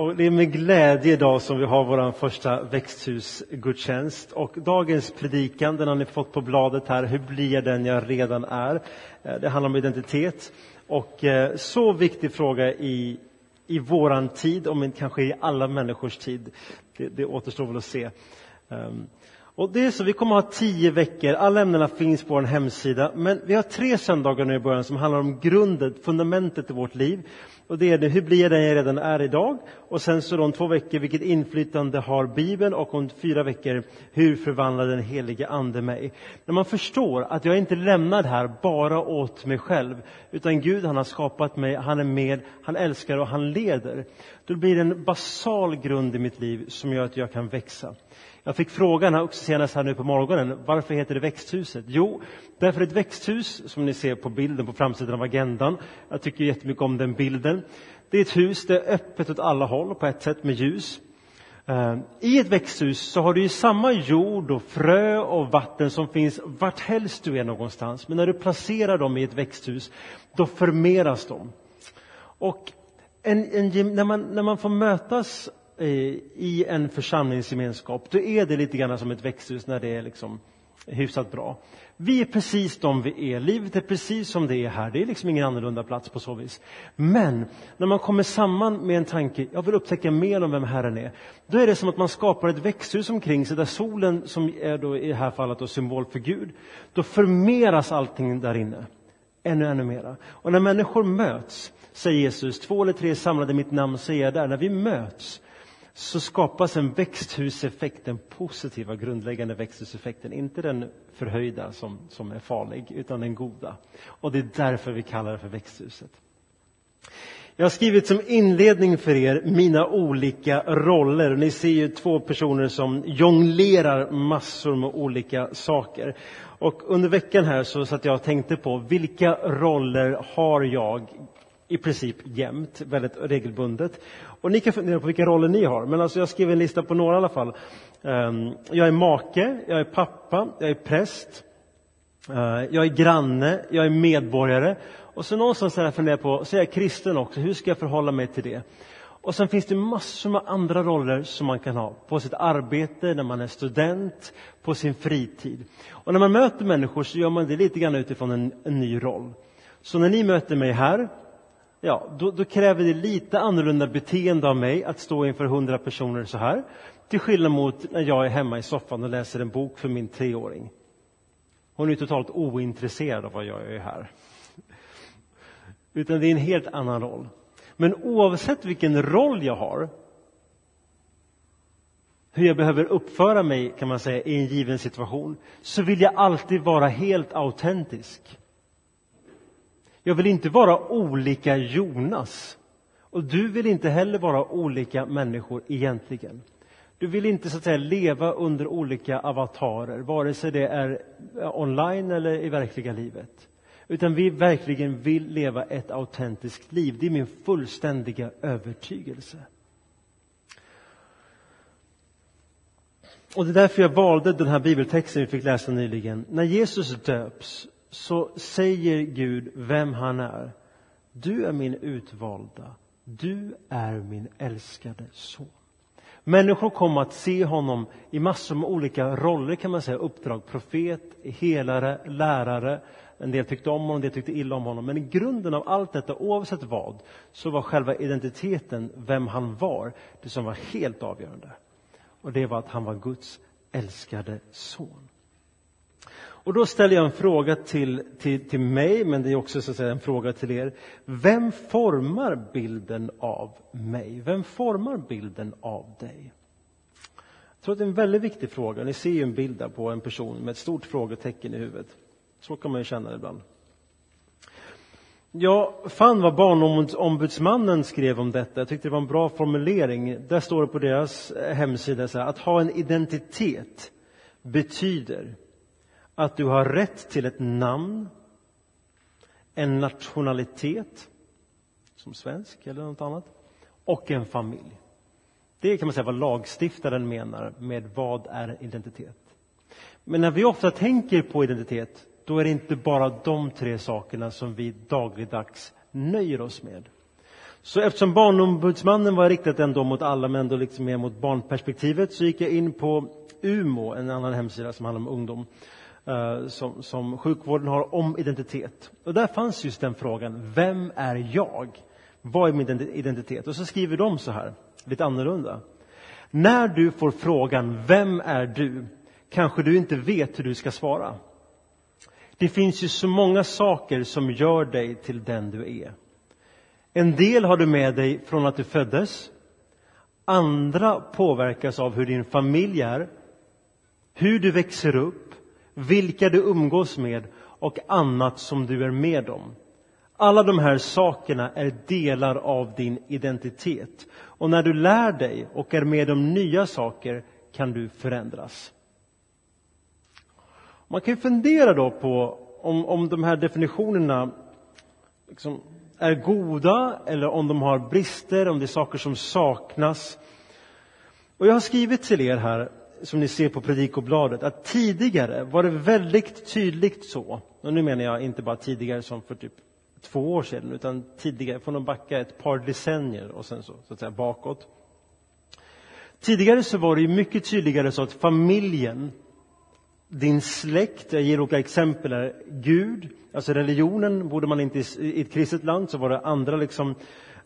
och det är med glädje idag som vi har vår första växthusgudstjänst. Och dagens predikan, den har ni fått på bladet här, Hur blir jag den jag redan är? Eh, det handlar om identitet. Och eh, så viktig fråga i, i våran tid, om inte kanske i alla människors tid. Det, det återstår väl att se. Ehm, och det är så, vi kommer att ha tio veckor, alla ämnena finns på vår hemsida, men vi har tre söndagar nu i början som handlar om grunden, fundamentet i vårt liv. Och det är det, hur blir jag den jag redan är idag? Och sen så om två veckor, vilket inflytande har Bibeln? Och om fyra veckor, hur förvandlar den helige Ande mig? När man förstår att jag inte är lämnad här bara åt mig själv, utan Gud han har skapat mig, han är med, han älskar och han leder. Då blir det en basal grund i mitt liv som gör att jag kan växa. Jag fick frågan också senast här nu på morgonen, varför heter det växthuset? Jo, därför ett växthus, som ni ser på bilden på framsidan av agendan, jag tycker jättemycket om den bilden. Det är ett hus, det är öppet åt alla håll, på ett sätt med ljus. Eh, I ett växthus så har du ju samma jord och frö och vatten som finns vart helst du är någonstans. Men när du placerar dem i ett växthus, då förmeras de. Och en, en, när, man, när man får mötas Eh, i en församlingsgemenskap, då är det lite grann som ett växthus när det är liksom hyfsat bra. Vi är precis de vi är. Livet är precis som det är här. Det är liksom ingen annorlunda plats på så vis. Men när man kommer samman med en tanke, jag vill upptäcka mer om vem Herren är. Då är det som att man skapar ett växthus omkring sig där solen, som är då i det här fallet då symbol för Gud, då förmeras allting där inne. Ännu, ännu mera. Och när människor möts, säger Jesus, två eller tre samlade i mitt namn, säger jag där. När vi möts, så skapas en växthuseffekt, den positiva grundläggande växthuseffekten, inte den förhöjda som, som är farlig, utan den goda. Och det är därför vi kallar det för växthuset. Jag har skrivit som inledning för er mina olika roller. Ni ser ju två personer som jonglerar massor med olika saker. Och under veckan här så satt jag och tänkte på vilka roller har jag i princip jämt, väldigt regelbundet. Och ni kan fundera på vilka roller ni har, men alltså jag skrev en lista på några i alla fall. Ehm, jag är make, jag är pappa, jag är präst, eh, jag är granne, jag är medborgare. Och så någonstans har jag funderat på, så är jag kristen också, hur ska jag förhålla mig till det? Och sen finns det massor med andra roller som man kan ha. På sitt arbete, när man är student, på sin fritid. Och när man möter människor så gör man det lite grann utifrån en, en ny roll. Så när ni möter mig här ja, då, då, kräver det lite annorlunda beteende av mig att stå inför hundra personer så här. Till skillnad mot när jag är hemma i soffan och läser en bok för min treåring. Hon är totalt ointresserad av vad jag gör här. Utan det är en helt annan roll. Men oavsett vilken roll jag har, hur jag behöver uppföra mig kan man säga i en given situation, så vill jag alltid vara helt autentisk. Jag vill inte vara olika Jonas. Och du vill inte heller vara olika människor egentligen. Du vill inte så att säga leva under olika avatarer, vare sig det är eh, online eller i verkliga livet. Utan vi verkligen vill leva ett autentiskt liv. Det är min fullständiga övertygelse. Och det är därför jag valde den här bibeltexten vi fick läsa nyligen. När Jesus döps så säger Gud vem han är. Du är min utvalda. Du är min älskade son. Människor kommer att se honom i massor med olika roller, kan man säga. Uppdrag, profet, helare, lärare. En del tyckte om honom, en del tyckte illa om honom. Men i grunden av allt detta, oavsett vad, så var själva identiteten, vem han var, det som var helt avgörande. Och det var att han var Guds älskade son. Och då ställer jag en fråga till, till, till mig, men det är också så att säga, en fråga till er. Vem formar bilden av mig? Vem formar bilden av dig? Jag tror att det är en väldigt viktig fråga. Ni ser ju en bild där på en person med ett stort frågetecken i huvudet. Så kan man ju känna det ibland. Jag fann vad Barnombudsmannen skrev om detta. Jag tyckte det var en bra formulering. Där står det på deras hemsida så här, att ha en identitet betyder att du har rätt till ett namn, en nationalitet, som svensk eller något annat, och en familj. Det kan man säga vad lagstiftaren menar med vad är identitet. Men när vi ofta tänker på identitet, då är det inte bara de tre sakerna som vi dagligdags nöjer oss med. Så eftersom Barnombudsmannen var riktat ändå mot alla men ändå liksom mer mot barnperspektivet så gick jag in på UMO, en annan hemsida som handlar om ungdom, Eh, som, som sjukvården har om identitet. Och där fanns just den frågan, vem är jag? Vad är min identitet? Och så skriver de så här, lite annorlunda. När du får frågan, vem är du? Kanske du inte vet hur du ska svara. Det finns ju så många saker som gör dig till den du är. En del har du med dig från att du föddes. Andra påverkas av hur din familj är, hur du växer upp, vilka du umgås med och annat som du är med om. Alla de här sakerna är delar av din identitet. Och när du lär dig och är med om nya saker kan du förändras. Man kan fundera då på om, om de här definitionerna liksom är goda eller om de har brister, om det är saker som saknas. Och jag har skrivit till er här, som ni ser på predikobladet, att tidigare var det väldigt tydligt så, och nu menar jag inte bara tidigare som för typ två år sedan, utan tidigare, får nog backa ett par decennier och sen så, så att säga bakåt. Tidigare så var det ju mycket tydligare så att familjen, din släkt, jag ger olika exempel här, Gud, alltså religionen, bodde man inte i ett kristet land så var det andra liksom, eh,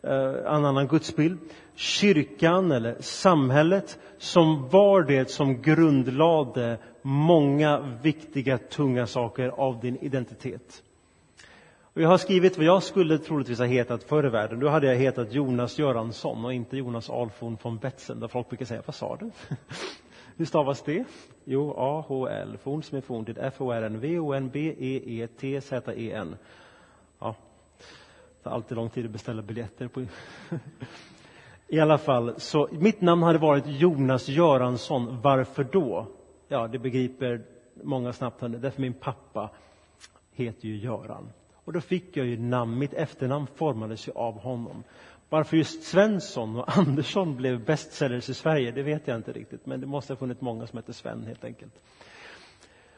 Eh, en annan gudsbild. Kyrkan eller samhället som var det som grundlade många viktiga, tunga saker av din identitet. Och jag har skrivit vad jag skulle troligtvis ha hetat förr i världen. Då hade jag hetat Jonas Göransson och inte Jonas Alfon von Betzen, Där folk brukar säga, vad sa du? Hur stavas det? Jo, A-H-L, forn som är forntid, F-O-R-N, V-O-N-B-E-E-T-Z-E-N. Ja, tar alltid lång tid att beställa biljetter. På... I alla fall, så mitt namn hade varit Jonas Göransson. Varför då? Ja, det begriper många snabbt. Därför min pappa heter ju Göran. Och då fick jag ju namn, mitt efternamn formades ju av honom. Varför just Svensson och Andersson blev bestsellers i Sverige, det vet jag inte riktigt. Men det måste ha funnits många som hette Sven helt enkelt.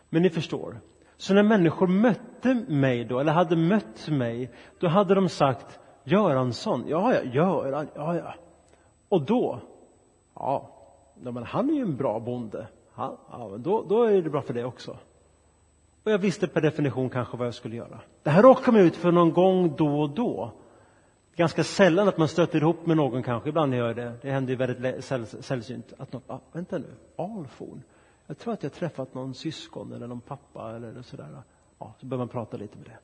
Men ni förstår. Så när människor mötte mig då, eller hade mött mig, då hade de sagt Göransson, ja, ja, Göran, ja, ja. Och då, ja, men han är ju en bra bonde. Han, ja, då, då är det bra för det också. Och jag visste per definition kanske vad jag skulle göra. Det här råkar man ut för någon gång då och då. Ganska sällan att man stöter ihop med någon kanske, ibland gör det. Det händer ju väldigt sällsynt. Att någon, ah, vänta nu, Alfon. Jag tror att jag träffat någon syskon eller någon pappa eller sådär. Ja, så börjar man prata lite med det.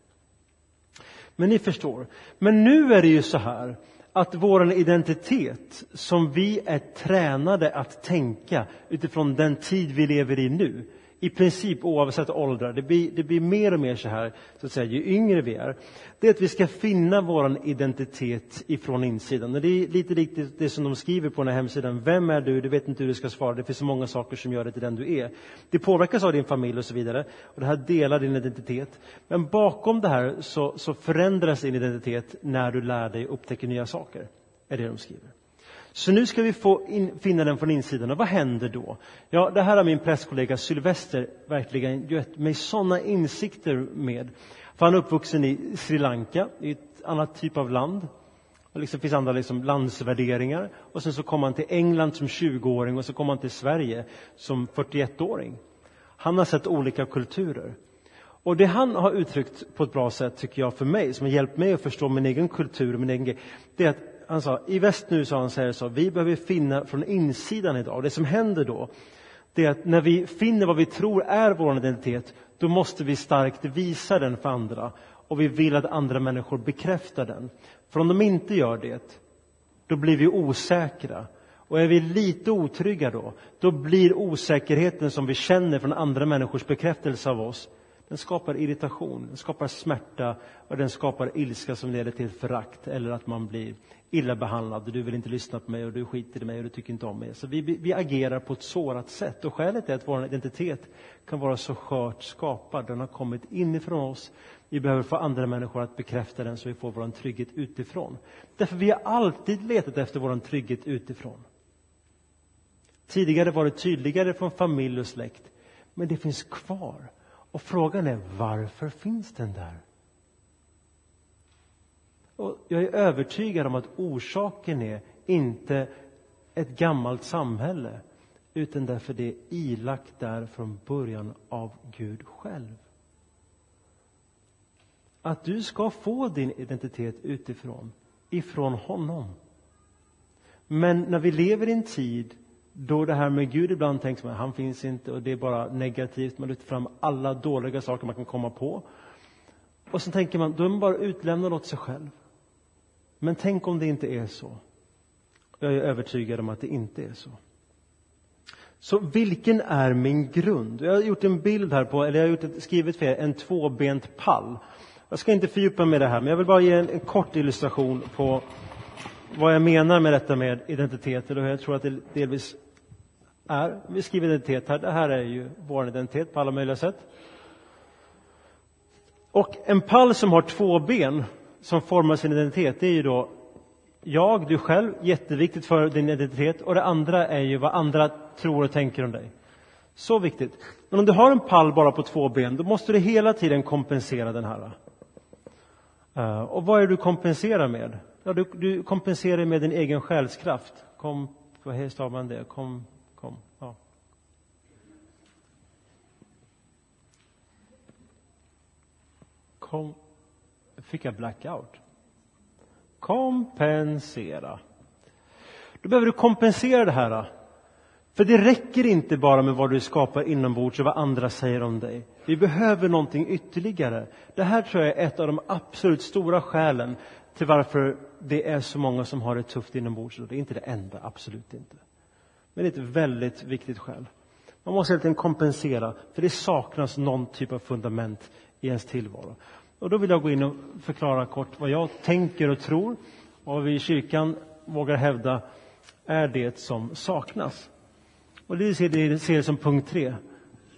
Men ni förstår. Men nu är det ju så här att vår identitet som vi är tränade att tänka utifrån den tid vi lever i nu i princip oavsett åldrar, det blir, det blir mer och mer så här, så att säga, ju yngre vi är, det är att vi ska finna vår identitet ifrån insidan. Och det är lite likt det som de skriver på den här hemsidan. Vem är du? Du vet inte hur du ska svara. Det finns så många saker som gör dig till den du är. Det påverkas av din familj och så vidare. Och det här delar din identitet. Men bakom det här så, så förändras din identitet när du lär dig upptäcka nya saker. Är det de skriver. Så nu ska vi få in, finna den från insidan. Och vad händer då? Ja, det här har min presskollega Sylvester verkligen gett mig sådana insikter med. För han är uppvuxen i Sri Lanka, i ett annat typ av land. Det liksom finns andra liksom landsvärderingar. Och sen så kom han till England som 20-åring och så kom han till Sverige som 41-åring. Han har sett olika kulturer. Och det han har uttryckt på ett bra sätt, tycker jag, för mig, som har hjälpt mig att förstå min egen kultur och min egen grej, det är att han sa, i väst nu, sa han, säger så, vi behöver finna från insidan idag. Det som händer då, det är att när vi finner vad vi tror är vår identitet, då måste vi starkt visa den för andra. Och vi vill att andra människor bekräftar den. För om de inte gör det, då blir vi osäkra. Och är vi lite otrygga då, då blir osäkerheten som vi känner från andra människors bekräftelse av oss, den skapar irritation, den skapar smärta och den skapar ilska som leder till förakt eller att man blir illa behandlad du vill inte lyssna på mig och du skiter i mig och du tycker inte om mig. Så vi, vi agerar på ett sårat sätt och skälet är att vår identitet kan vara så skört skapad. Den har kommit inifrån oss. Vi behöver få andra människor att bekräfta den så vi får vår trygghet utifrån. Därför vi har alltid letat efter vår trygghet utifrån. Tidigare var det tydligare från familj och släkt, men det finns kvar. Och frågan är varför finns den där? Och jag är övertygad om att orsaken är inte ett gammalt samhälle utan därför det är ilagt där från början av Gud själv. Att du ska få din identitet utifrån, ifrån honom. Men när vi lever i en tid då det här med Gud ibland tänks man, han finns inte och det är bara negativt, man lyfter fram alla dåliga saker man kan komma på. Och så tänker man, då är man bara utlämnad åt sig själv. Men tänk om det inte är så. Jag är övertygad om att det inte är så. Så vilken är min grund? Jag har gjort en bild här på, eller jag har gjort ett, skrivit för er, en tvåbent pall. Jag ska inte fördjupa mig i det här, men jag vill bara ge en, en kort illustration på vad jag menar med detta med identitet, eller hur jag tror att det delvis är. Vi skriver identitet här. Det här är ju vår identitet på alla möjliga sätt. Och en pall som har två ben som formar sin identitet, det är ju då jag, du själv, jätteviktigt för din identitet. Och det andra är ju vad andra tror och tänker om dig. Så viktigt. Men om du har en pall bara på två ben, då måste du hela tiden kompensera den här. Eh, och vad är det du kompenserar med? Ja, du, du kompenserar med din egen själskraft. Kom, vad stavar man det? Kom, kom, ja. Kom, fick jag blackout? Kompensera. Då behöver du kompensera det här. För det räcker inte bara med vad du skapar inombords och vad andra säger om dig. Vi behöver någonting ytterligare. Det här tror jag är ett av de absolut stora skälen till varför det är så många som har det tufft inombords. Det är inte det enda, absolut inte. Men det är ett väldigt viktigt skäl. Man måste helt enkelt kompensera, för det saknas någon typ av fundament i ens tillvaro. Och då vill jag gå in och förklara kort vad jag tänker och tror och vad vi i kyrkan vågar hävda är det som saknas. Och det ser det ser som punkt tre,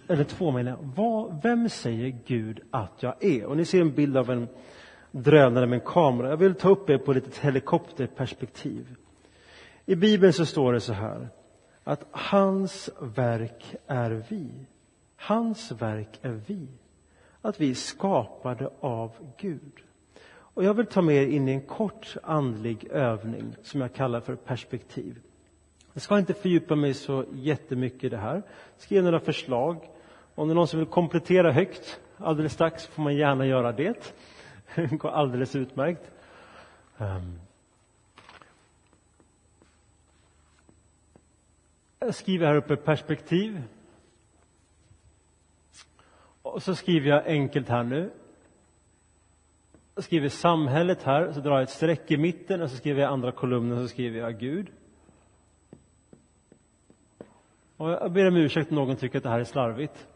eller två menar jag. Vad, vem säger Gud att jag är? Och ni ser en bild av en drönare med en kamera. Jag vill ta upp er på ett litet helikopterperspektiv. I Bibeln så står det så här att hans verk är vi. Hans verk är vi att vi är skapade av Gud. Och jag vill ta med er in i en kort andlig övning som jag kallar för perspektiv. Jag ska inte fördjupa mig så jättemycket i det här. Jag ska ge några förslag. Om det är någon som vill komplettera högt alldeles strax får man gärna göra det. Det går alldeles utmärkt. Ehm. Jag skriver här uppe perspektiv. Och så skriver jag enkelt här nu. Jag skriver samhället här, så drar jag ett streck i mitten och så skriver jag andra kolumnen så skriver jag Gud. Och jag ber om ursäkt om någon tycker att det här är slarvigt.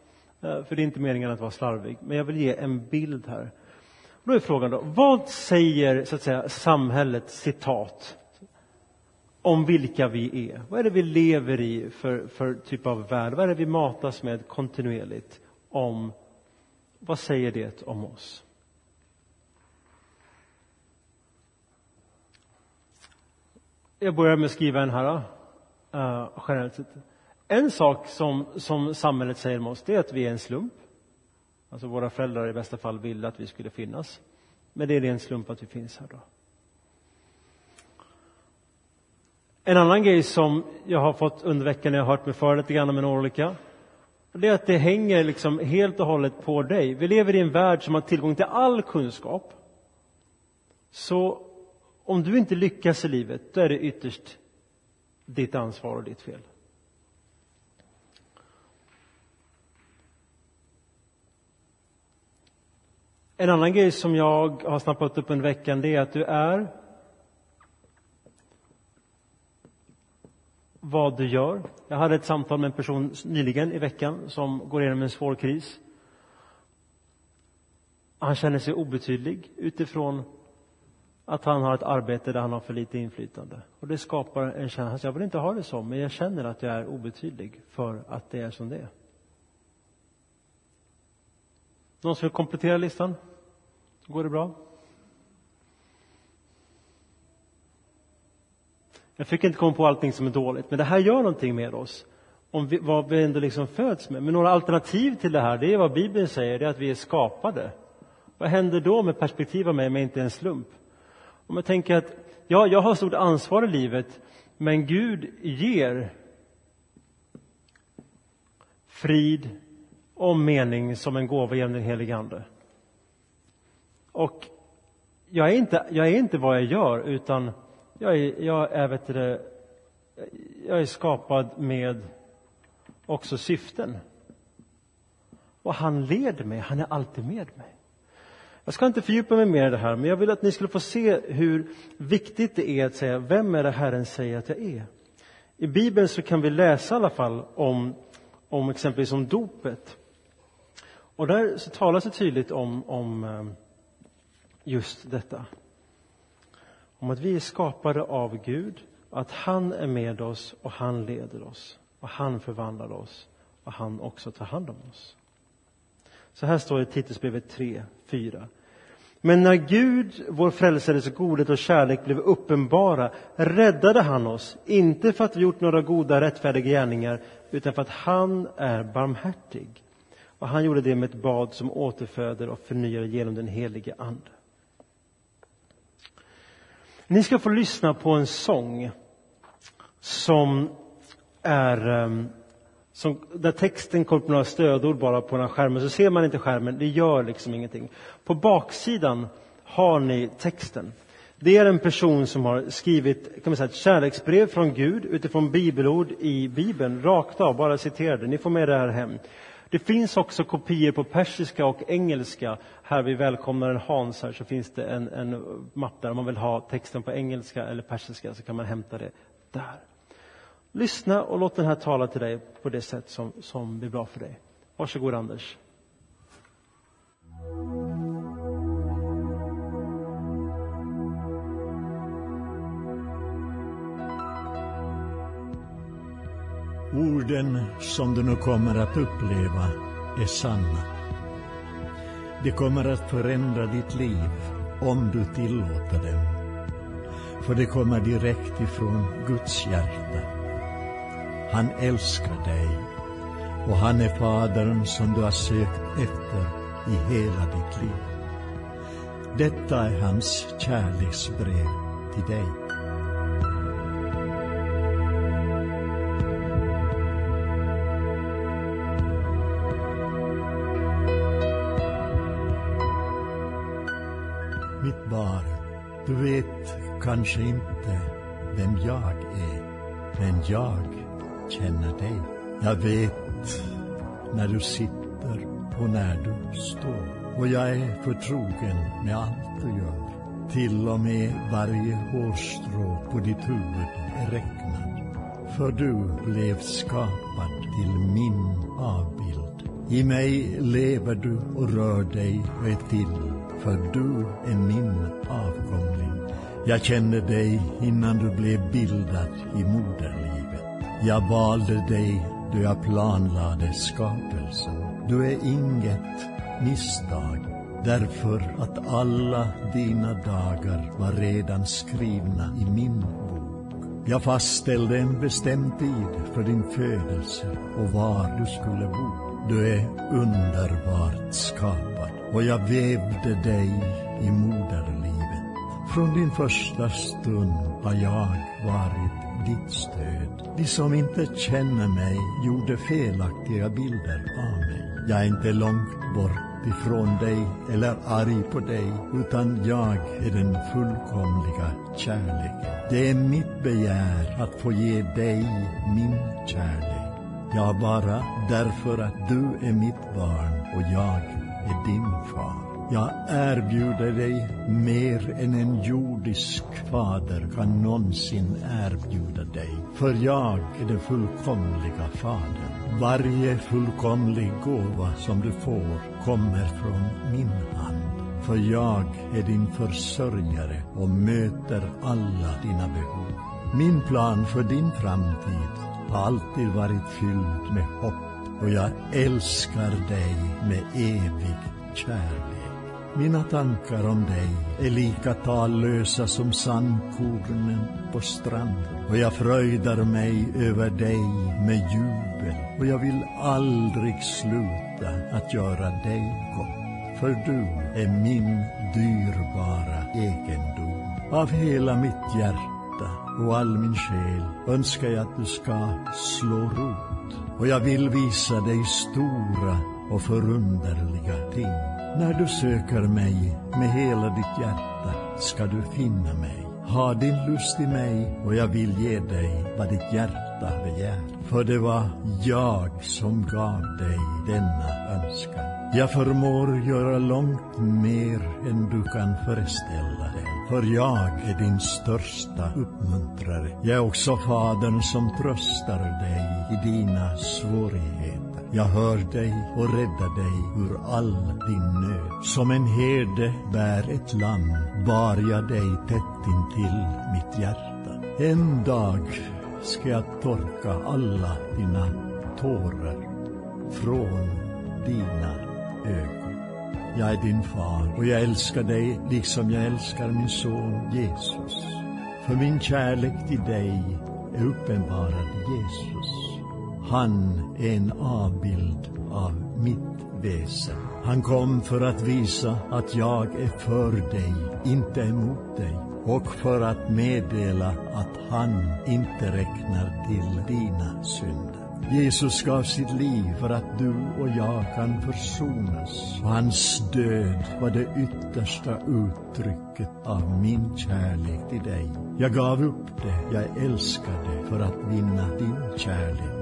Eh, för det är inte meningen att vara slarvig. Men jag vill ge en bild här. Då är frågan då, vad säger så att säga samhället, citat, om vilka vi är? Vad är det vi lever i för, för typ av värld? Vad är det vi matas med kontinuerligt om vad säger det om oss? Jag börjar med att skriva en här. Uh, generellt sett. En sak som, som samhället säger om oss, det är att vi är en slump. Alltså våra föräldrar i bästa fall ville att vi skulle finnas. Men det är en slump att vi finns här då. En annan grej som jag har fått under veckan jag har hört mig för lite grann med några olika det är att det hänger liksom helt och hållet på dig. Vi lever i en värld som har tillgång till all kunskap. Så om du inte lyckas i livet, då är det ytterst ditt ansvar och ditt fel. En annan grej som jag har snappat upp under veckan, det är att du är vad du gör. Jag hade ett samtal med en person nyligen i veckan som går igenom en svår kris. Han känner sig obetydlig utifrån att han har ett arbete där han har för lite inflytande. Och det skapar en känsla, jag vill inte ha det så, men jag känner att jag är obetydlig för att det är som det är. Någon som vill komplettera listan? Går det bra? Jag fick inte komma på allting som är dåligt, men det här gör någonting med oss. Om vi, vad vi ändå liksom föds med. Men några alternativ till det här, det är vad Bibeln säger, det är att vi är skapade. Vad händer då med perspektiv av mig om jag inte är en slump? Om jag tänker att ja, jag har stort ansvar i livet, men Gud ger frid och mening som en gåva genom den helige Ande. Och jag är inte, jag är inte vad jag gör, utan jag är, jag är, vet du, jag är skapad med också syften. Och han leder mig, han är alltid med mig. Jag ska inte fördjupa mig mer i det här, men jag vill att ni skulle få se hur viktigt det är att säga, vem är det Herren säger att jag är? I Bibeln så kan vi läsa i alla fall om, om exempelvis om dopet. Och där så talas det tydligt om, om eh, just detta. Om att vi är skapade av Gud, att han är med oss och han leder oss och han förvandlar oss och han också tar hand om oss. Så här står det i Titusbrevet 3, 4. Men när Gud, vår frälsares godhet och kärlek blev uppenbara räddade han oss, inte för att vi gjort några goda rättfärdiga gärningar, utan för att han är barmhärtig. Och han gjorde det med ett bad som återföder och förnyar genom den helige Ande. Ni ska få lyssna på en sång som är ehm, som, där texten kommer på några stödord bara på den här skärmen, så ser man inte skärmen, det gör liksom ingenting. På baksidan har ni texten. Det är en person som har skrivit kan man säga, ett kärleksbrev från Gud utifrån bibelord i Bibeln, rakt av, bara citerade. Ni får med det här hem. Det finns också kopior på persiska och engelska. Här vid välkomnaren Hans här så finns det en, en mapp där om man vill ha texten på engelska eller persiska så kan man hämta det där. Lyssna och låt den här tala till dig på det sätt som, som blir bra för dig. Varsågod Anders. Orden som du nu kommer att uppleva är sanna. Det kommer att förändra ditt liv om du tillåter dem. För det kommer direkt ifrån Guds hjärta. Han älskar dig och han är Fadern som du har sökt efter i hela ditt liv. Detta är hans kärleksbrev till dig. Kanske inte vem jag är, men jag känner dig. Jag vet när du sitter och när du står. Och jag är förtrogen med allt du gör. Till och med varje hårstrå på ditt huvud är räknad. För du blev skapad till min avbild. I mig lever du och rör dig och är till för du är min avgång. Jag kände dig innan du blev bildad i moderlivet. Jag valde dig då jag planlade skapelsen. Du är inget misstag, därför att alla dina dagar var redan skrivna i min bok. Jag fastställde en bestämd tid för din födelse och var du skulle bo. Du är underbart skapad och jag vävde dig i moderlivet. Från din första stund har jag varit ditt stöd. De som inte känner mig gjorde felaktiga bilder av mig. Jag är inte långt bort ifrån dig eller arg på dig, utan jag är den fullkomliga kärleken. Det är mitt begär att få ge dig min kärlek. Ja, bara därför att du är mitt barn och jag är din far. Jag erbjuder dig mer än en jordisk fader kan någonsin erbjuda dig. För jag är den fullkomliga fadern. Varje fullkomlig gåva som du får kommer från min hand. För jag är din försörjare och möter alla dina behov. Min plan för din framtid har alltid varit fylld med hopp och jag älskar dig med evig kärlek. Mina tankar om dig är lika tallösa som sandkornen på stranden. Och jag fröjdar mig över dig med jubel. Och jag vill aldrig sluta att göra dig gott. För du är min dyrbara egendom. Av hela mitt hjärta och all min själ önskar jag att du ska slå rot. Och jag vill visa dig stora och förunderliga ting. När du söker mig med hela ditt hjärta ska du finna mig. Ha din lust i mig och jag vill ge dig vad ditt hjärta begär. För det var jag som gav dig denna önskan. Jag förmår göra långt mer än du kan föreställa dig. För jag är din största uppmuntrare. Jag är också fadern som tröstar dig i dina svårigheter. Jag hör dig och räddar dig ur all din nöd. Som en herde bär ett lamm bar jag dig tätt intill mitt hjärta. En dag ska jag torka alla dina tårar från dina ögon. Jag är din far och jag älskar dig liksom jag älskar min son Jesus. För min kärlek till dig är uppenbarad i Jesus. Han är en avbild av mitt väsen. Han kom för att visa att jag är för dig, inte emot dig och för att meddela att han inte räknar till dina synder. Jesus gav sitt liv för att du och jag kan försonas. Och hans död var det yttersta uttrycket av min kärlek till dig. Jag gav upp det, jag älskade för att vinna din kärlek.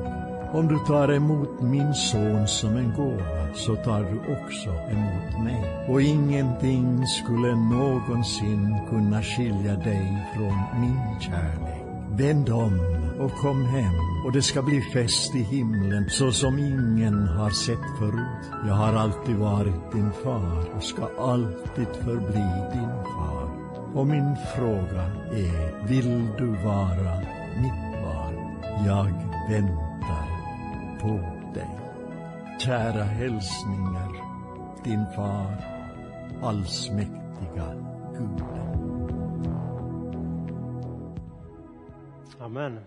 Om du tar emot min son som en gåva så tar du också emot mig. Och ingenting skulle någonsin kunna skilja dig från min kärlek. Vänd om och kom hem och det ska bli fest i himlen så som ingen har sett förut. Jag har alltid varit din far och ska alltid förbli din far. Och min fråga är, vill du vara mitt barn? Jag väntar på dig. Kära hälsningar, din far, allsmäktiga Gud. Amen.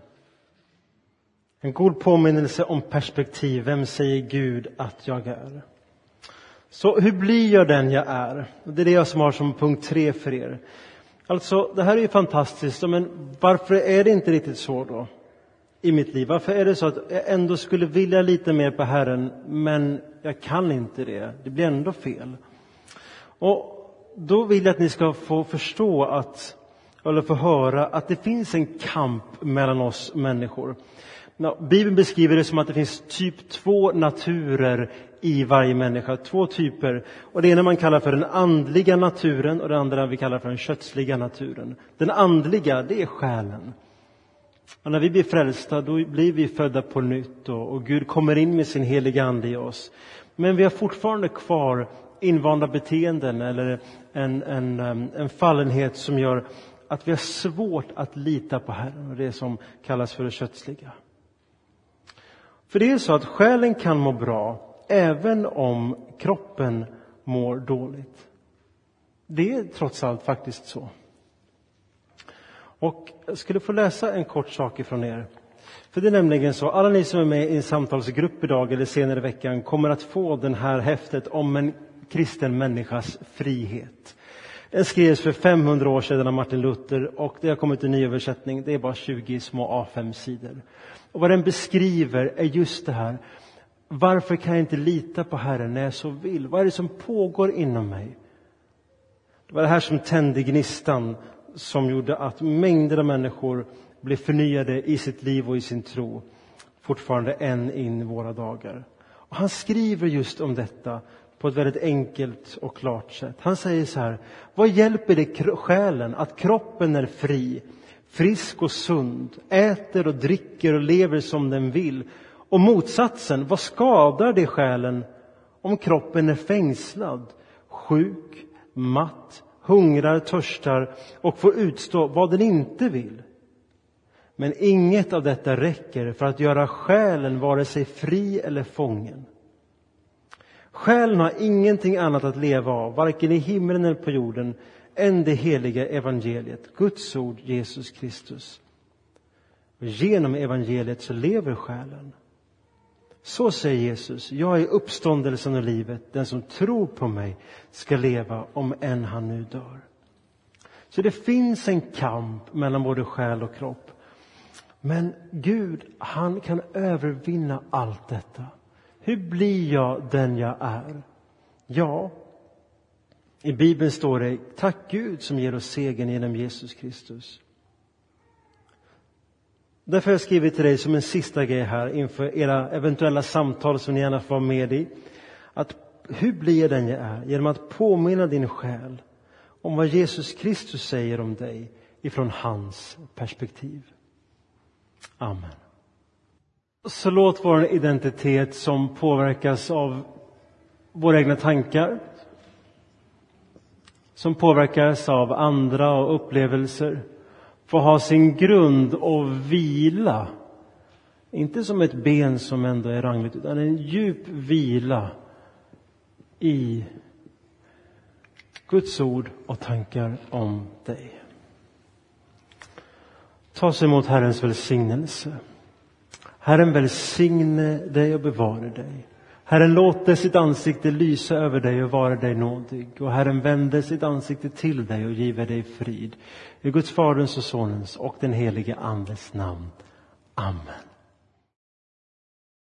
En god påminnelse om perspektiv. Vem säger Gud att jag är? Så hur blir jag den jag är? Det är det jag som har som punkt tre för er. Alltså, det här är ju fantastiskt, men varför är det inte riktigt så då? I mitt liv. Varför är det så att jag ändå skulle vilja lite mer på Herren, men jag kan inte det. Det blir ändå fel. Och då vill jag att ni ska få förstå att, eller få höra att det finns en kamp mellan oss människor. Bibeln beskriver det som att det finns typ två naturer i varje människa, två typer. Och det ena man kallar för den andliga naturen och det andra vi kallar för den kötsliga naturen. Den andliga, det är själen. Och när vi blir frälsta, då blir vi födda på nytt och, och Gud kommer in med sin heliga Ande i oss. Men vi har fortfarande kvar invanda beteenden eller en, en, en fallenhet som gör att vi har svårt att lita på Herren och det som kallas för det kötsliga. För det är så att själen kan må bra även om kroppen mår dåligt. Det är trots allt faktiskt så. Och jag skulle få läsa en kort sak ifrån er. För det är nämligen så, alla ni som är med i en samtalsgrupp idag eller senare i veckan kommer att få det här häftet om en kristen människas frihet. Den skrevs för 500 år sedan av Martin Luther och det har kommit en ny översättning. Det är bara 20 små A5-sidor. Och vad den beskriver är just det här. Varför kan jag inte lita på Herren när jag så vill? Vad är det som pågår inom mig? Det var det här som tände gnistan som gjorde att mängder av människor blev förnyade i sitt liv och i sin tro fortfarande än in i våra dagar. Och han skriver just om detta på ett väldigt enkelt och klart sätt. Han säger så här, vad hjälper det själen att kroppen är fri, frisk och sund, äter och dricker och lever som den vill? Och motsatsen, vad skadar det själen om kroppen är fängslad, sjuk, matt, hungrar, törstar och får utstå vad den inte vill? Men inget av detta räcker för att göra själen vare sig fri eller fången. Själen har ingenting annat att leva av, varken i himlen eller på jorden, än det heliga evangeliet, Guds ord, Jesus Kristus. Genom evangeliet så lever själen. Så säger Jesus, jag är uppståndelsen och livet, den som tror på mig ska leva om än han nu dör. Så det finns en kamp mellan både själ och kropp. Men Gud, han kan övervinna allt detta. Hur blir jag den jag är? Ja, i Bibeln står det, tack Gud som ger oss segern genom Jesus Kristus. Därför har jag skrivit till dig som en sista grej här inför era eventuella samtal som ni gärna får vara med i. Att hur blir jag den jag är? Genom att påminna din själ om vad Jesus Kristus säger om dig ifrån hans perspektiv. Amen. Så låt vår identitet som påverkas av våra egna tankar, som påverkas av andra och upplevelser, få ha sin grund och vila. Inte som ett ben som ändå är rangligt, utan en djup vila i Guds ord och tankar om dig. Ta oss emot Herrens välsignelse. Herren välsigne dig och bevare dig. Herren låte sitt ansikte lysa över dig och vara dig nådig. Och Herren vände sitt ansikte till dig och giver dig frid. I Guds Faderns och Sonens och den helige Andes namn. Amen.